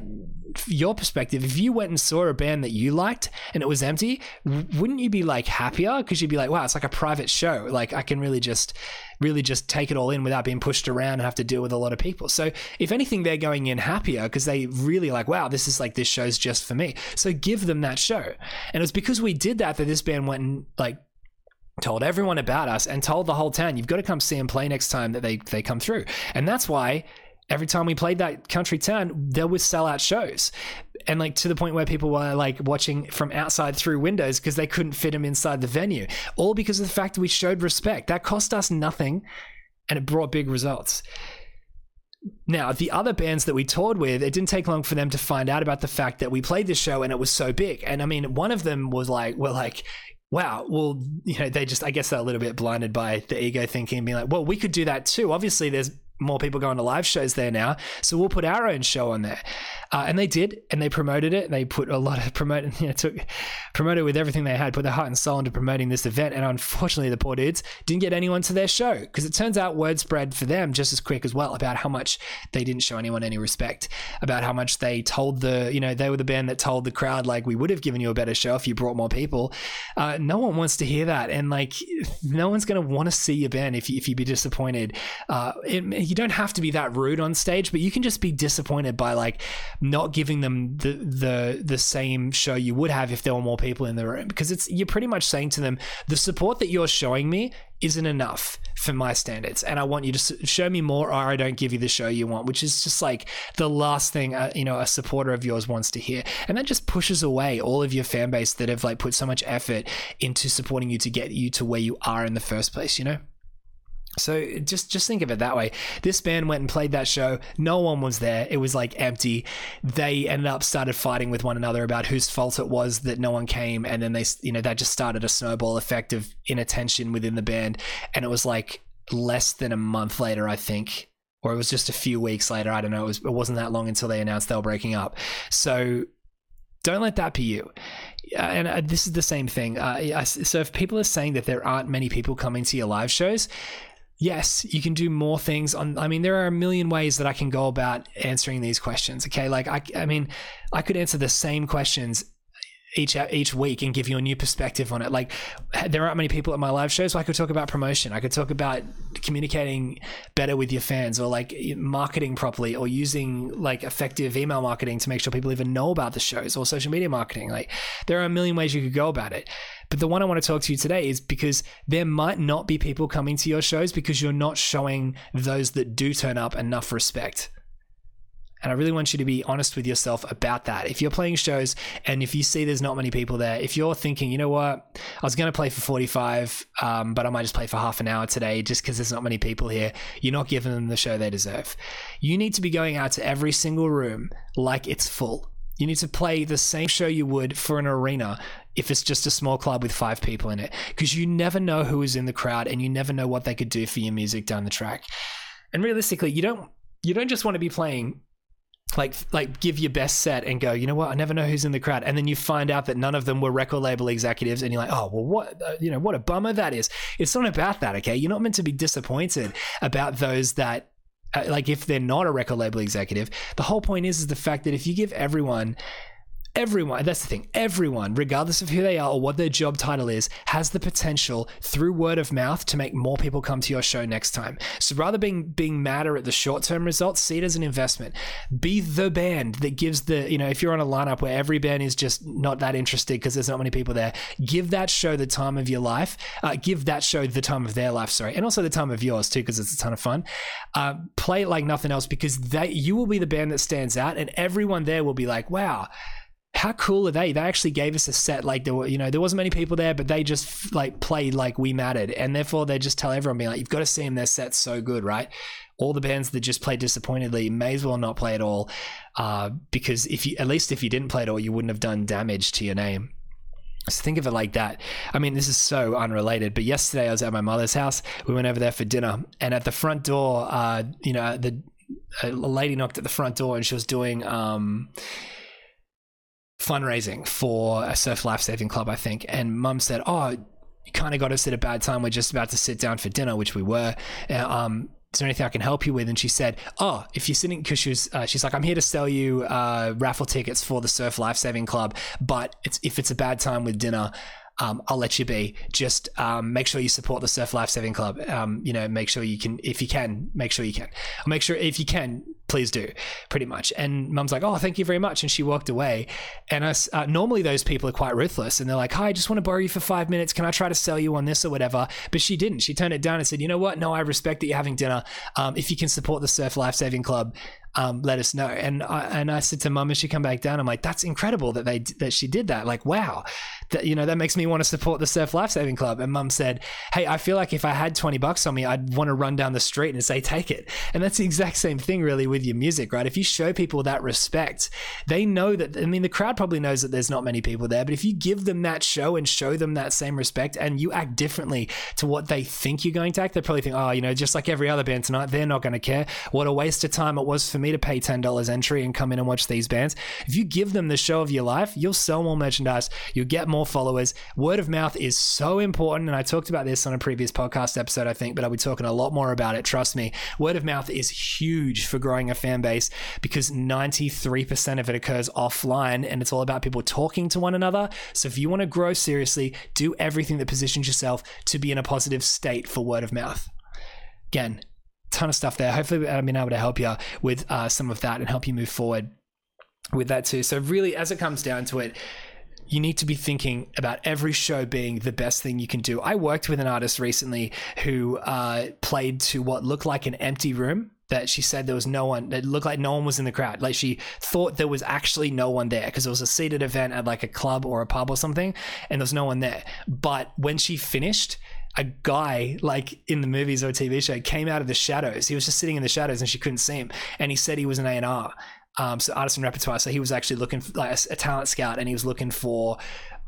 your perspective. If you went and saw a band that you liked and it was empty, wouldn't you be like happier? Because you'd be like, wow, it's like a private show. Like I can really just, really just take it all in without being pushed around and have to deal with a lot of people. So if anything, they're going in happier because they really like, wow, this is like, this show's just for me. So give them that show. And it was because we did that that this band went and like told everyone about us and told the whole town you've got to come see them play next time that they they come through and that's why every time we played that country town there was sellout shows and like to the point where people were like watching from outside through windows because they couldn't fit them inside the venue all because of the fact that we showed respect that cost us nothing and it brought big results now, the other bands that we toured with, it didn't take long for them to find out about the fact that we played this show and it was so big. And I mean, one of them was like, we're like, wow, well, you know, they just, I guess they're a little bit blinded by the ego thinking being like, well, we could do that too. Obviously, there's more people going to live shows there now. So we'll put our own show on there. Uh, and they did, and they promoted it. And They put a lot of [laughs] promoting, you know, took promoted with everything they had, put their heart and soul into promoting this event. And unfortunately, the poor dudes didn't get anyone to their show because it turns out word spread for them just as quick as well about how much they didn't show anyone any respect, about how much they told the, you know, they were the band that told the crowd like we would have given you a better show if you brought more people. Uh, no one wants to hear that, and like no one's going to want to see your band if you, if you be disappointed. Uh, it, you don't have to be that rude on stage, but you can just be disappointed by like not giving them the the the same show you would have if there were more people in the room. Because it's you're pretty much saying to them the support that you're showing me isn't enough for my standards and I want you to show me more or I don't give you the show you want which is just like the last thing uh, you know a supporter of yours wants to hear. And that just pushes away all of your fan base that have like put so much effort into supporting you to get you to where you are in the first place you know so just just think of it that way. This band went and played that show. No one was there. It was like empty. They ended up started fighting with one another about whose fault it was that no one came, and then they you know that just started a snowball effect of inattention within the band. And it was like less than a month later, I think, or it was just a few weeks later. I don't know. It, was, it wasn't that long until they announced they were breaking up. So don't let that be you. And uh, this is the same thing. Uh, so if people are saying that there aren't many people coming to your live shows, yes, you can do more things on I mean there are a million ways that I can go about answering these questions. Okay? Like I I mean, I could answer the same questions each each week and give you a new perspective on it. Like there aren't many people at my live shows, so I could talk about promotion. I could talk about communicating better with your fans, or like marketing properly, or using like effective email marketing to make sure people even know about the shows, or social media marketing. Like there are a million ways you could go about it. But the one I want to talk to you today is because there might not be people coming to your shows because you're not showing those that do turn up enough respect. And I really want you to be honest with yourself about that. If you're playing shows and if you see there's not many people there, if you're thinking, you know what, I was going to play for 45, um, but I might just play for half an hour today just because there's not many people here, you're not giving them the show they deserve. You need to be going out to every single room like it's full. You need to play the same show you would for an arena if it's just a small club with five people in it because you never know who is in the crowd and you never know what they could do for your music down the track. And realistically, you don't you don't just want to be playing like like give your best set and go you know what? I never know who's in the crowd. And then you find out that none of them were record label executives and you're like oh well what uh, you know what a bummer that is. It's not about that okay? You're not meant to be disappointed about those that uh, like if they're not a record label executive. The whole point is is the fact that if you give everyone Everyone, that's the thing, everyone, regardless of who they are or what their job title is, has the potential through word of mouth to make more people come to your show next time. So rather being being madder at the short term results, see it as an investment. Be the band that gives the, you know, if you're on a lineup where every band is just not that interested because there's not many people there, give that show the time of your life. Uh, give that show the time of their life, sorry, and also the time of yours too, because it's a ton of fun. Uh, play it like nothing else because they, you will be the band that stands out, and everyone there will be like, wow how cool are they? They actually gave us a set like there were, you know, there wasn't many people there, but they just like played like we mattered, and therefore they just tell everyone, being like, you've got to see them. Their set's so good, right? All the bands that just play disappointedly may as well not play at all, uh, because if you at least if you didn't play at all, you wouldn't have done damage to your name. So think of it like that. I mean, this is so unrelated, but yesterday I was at my mother's house. We went over there for dinner, and at the front door, uh, you know, the a lady knocked at the front door, and she was doing um, fundraising for a surf life saving club, I think. And Mum said, "Oh, you kind of got us at a bad time. We're just about to sit down for dinner, which we were." Um, is there anything I can help you with? And she said, Oh, if you're sitting, because she was, uh, she's like, I'm here to sell you uh, raffle tickets for the Surf Life Saving Club, but it's, if it's a bad time with dinner, um, I'll let you be. Just um, make sure you support the Surf Life Saving Club. Um, you know, make sure you can, if you can, make sure you can. Make sure if you can, please do, pretty much. And mum's like, oh, thank you very much. And she walked away. And I, uh, normally those people are quite ruthless and they're like, hi, I just want to borrow you for five minutes. Can I try to sell you on this or whatever? But she didn't. She turned it down and said, you know what? No, I respect that you're having dinner. Um, if you can support the Surf Life Saving Club, um, let us know. And I, and I said to mum as she come back down, I'm like, that's incredible that they that she did that. Like, wow, that you know that makes me want to support the Surf Life Saving Club. And mum said, hey, I feel like if I had 20 bucks on me, I'd want to run down the street and say, take it. And that's the exact same thing, really, with your music, right? If you show people that respect, they know that. I mean, the crowd probably knows that there's not many people there, but if you give them that show and show them that same respect, and you act differently to what they think you're going to act, they probably think, oh, you know, just like every other band tonight, they're not going to care. What a waste of time it was for me to pay $10 entry and come in and watch these bands. If you give them the show of your life, you'll sell more merchandise, you'll get more followers. Word of mouth is so important. And I talked about this on a previous podcast episode, I think, but I'll be talking a lot more about it. Trust me. Word of mouth is huge for growing a fan base because 93% of it occurs offline and it's all about people talking to one another. So if you want to grow seriously, do everything that positions yourself to be in a positive state for word of mouth. Again, ton of stuff there. Hopefully, I've been able to help you with uh, some of that and help you move forward with that too. So, really, as it comes down to it, you need to be thinking about every show being the best thing you can do. I worked with an artist recently who uh, played to what looked like an empty room. That she said there was no one. It looked like no one was in the crowd. Like she thought there was actually no one there because it was a seated event at like a club or a pub or something, and there was no one there. But when she finished, a guy like in the movies or TV show came out of the shadows. He was just sitting in the shadows and she couldn't see him. And he said he was an A and R, um, so artist and repertoire. So he was actually looking for, like a, a talent scout, and he was looking for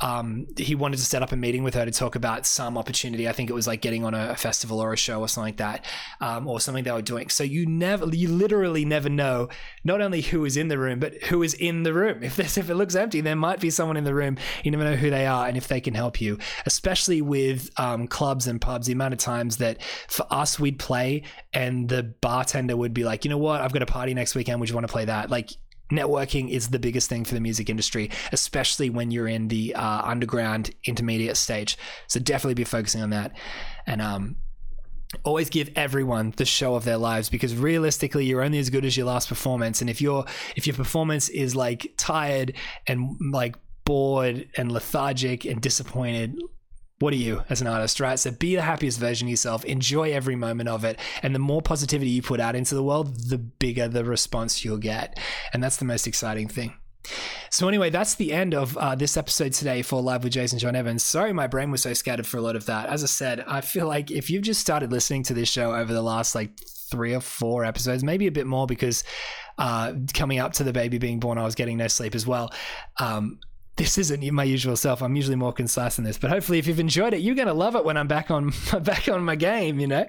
um, he wanted to set up a meeting with her to talk about some opportunity. I think it was like getting on a, festival or a show or something like that, um, or something they were doing. So you never, you literally never know not only who is in the room, but who is in the room. If if it looks empty, there might be someone in the room. You never know who they are and if they can help you. Especially with um, clubs and pubs, the amount of times that for us we'd play and the bartender would be like, you know what, I've got a party next weekend. Would you want to play that? Like networking is the biggest thing for the music industry, especially when you're in the uh, underground intermediate stage. So definitely be focusing on that. And um, always give everyone the show of their lives because realistically you're only as good as your last performance and if your if your performance is like tired and like bored and lethargic and disappointed what are you as an artist, right? So be the happiest version of yourself, enjoy every moment of it. And the more positivity you put out into the world, the bigger the response you'll get. And that's the most exciting thing. So anyway, that's the end of uh, this episode today for Live with Jason John Evans. Sorry, my brain was so scattered for a lot of that. As I said, I feel like if you've just started listening to this show over the last like three or four episodes, maybe a bit more because uh, coming up to the baby being born, I was getting no sleep as well. Um, this isn't my usual self. I'm usually more concise in this, but hopefully, if you've enjoyed it, you're going to love it when I'm back on [laughs] back on my game. You know.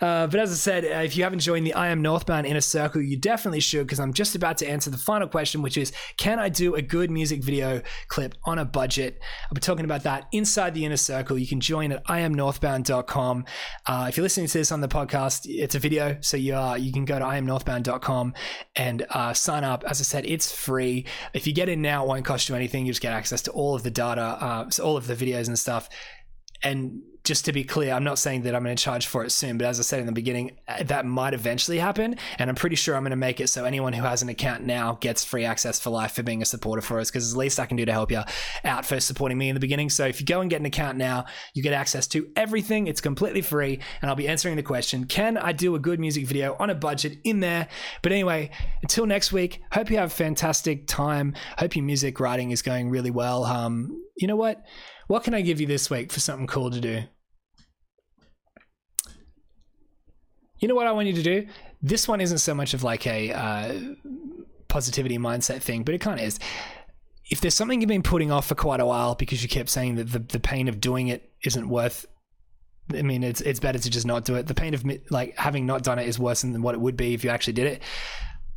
Uh, but as I said, uh, if you haven't joined the I Am Northbound Inner Circle, you definitely should because I'm just about to answer the final question, which is, can I do a good music video clip on a budget? I'll be talking about that inside the Inner Circle. You can join at IamNorthbound.com. Uh, if you're listening to this on the podcast, it's a video, so you are you can go to IamNorthbound.com and uh, sign up. As I said, it's free. If you get in now, it won't cost you anything. You get access to all of the data, uh, so all of the videos and stuff. And just to be clear, I'm not saying that I'm going to charge for it soon, but as I said in the beginning, uh, that might eventually happen. And I'm pretty sure I'm going to make it so anyone who has an account now gets free access for life for being a supporter for us, because it's the least I can do to help you out for supporting me in the beginning. So if you go and get an account now, you get access to everything. It's completely free. And I'll be answering the question Can I do a good music video on a budget in there? But anyway, until next week, hope you have a fantastic time. Hope your music writing is going really well. Um, you know what? What can I give you this week for something cool to do? You know what I want you to do? This one isn't so much of like a uh, positivity mindset thing, but it kind of is. if there's something you've been putting off for quite a while because you kept saying that the, the pain of doing it isn't worth I mean, it's it's better to just not do it. The pain of like having not done it is worse than what it would be if you actually did it.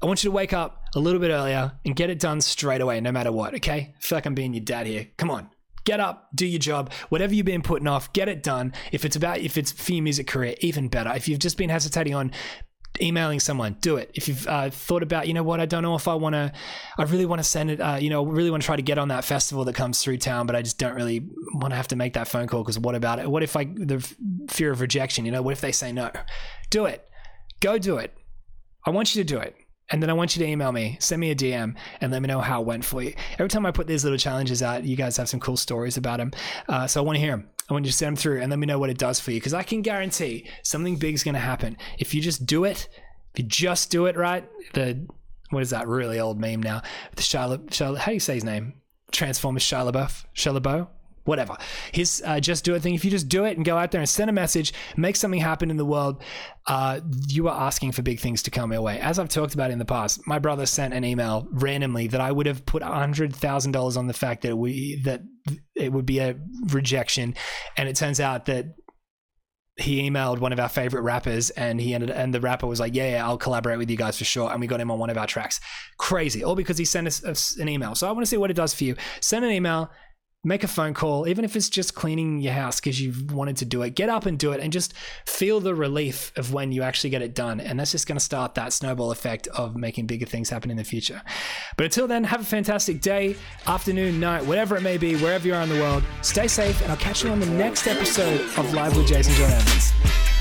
I want you to wake up a little bit earlier and get it done straight away, no matter what. Okay, I feel like I'm being your dad here. Come on, get up, do your job. Whatever you've been putting off, get it done. If it's about if it's for your music career, even better. If you've just been hesitating on emailing someone, do it. If you've uh, thought about, you know what, I don't know if I want to, I really want to send it, uh, you know, really want to try to get on that festival that comes through town, but I just don't really want to have to make that phone call because what about it? What if I, the fear of rejection, you know, what if they say no? Do it. Go do it. I want you to do it. And then I want you to email me, send me a DM, and let me know how it went for you. Every time I put these little challenges out, you guys have some cool stories about them. Uh, so I want to hear them. I want you to send them through and let me know what it does for you because I can guarantee something big is going to happen. If you just do it, if you just do it right, the what is that really old meme now? The Charlotte, Charlotte how do you say his name? Transformers Shia LaBeouf, Shia LaBeouf, whatever. His uh, just do it thing. If you just do it and go out there and send a message, make something happen in the world, uh, you are asking for big things to come your way. As I've talked about in the past, my brother sent an email randomly that I would have put hundred thousand dollars on the fact that we that it would be a rejection, and it turns out that he emailed one of our favorite rappers and he ended and the rapper was like yeah, yeah i'll collaborate with you guys for sure. And we got him on one of our tracks. Crazy. All because he sent us, an email. So i want to see what it does for you. Send an email make a phone call, even if it's just cleaning your house because you've wanted to do it. Get up and do it and just feel the relief of when you actually get it done. And that's just going to start that snowball effect of making bigger things happen in the future. But until then, have a fantastic day, afternoon, night, whatever it may be, wherever you are in the world. Stay safe, and I'll catch you on the next episode of Live with Jason John Evans.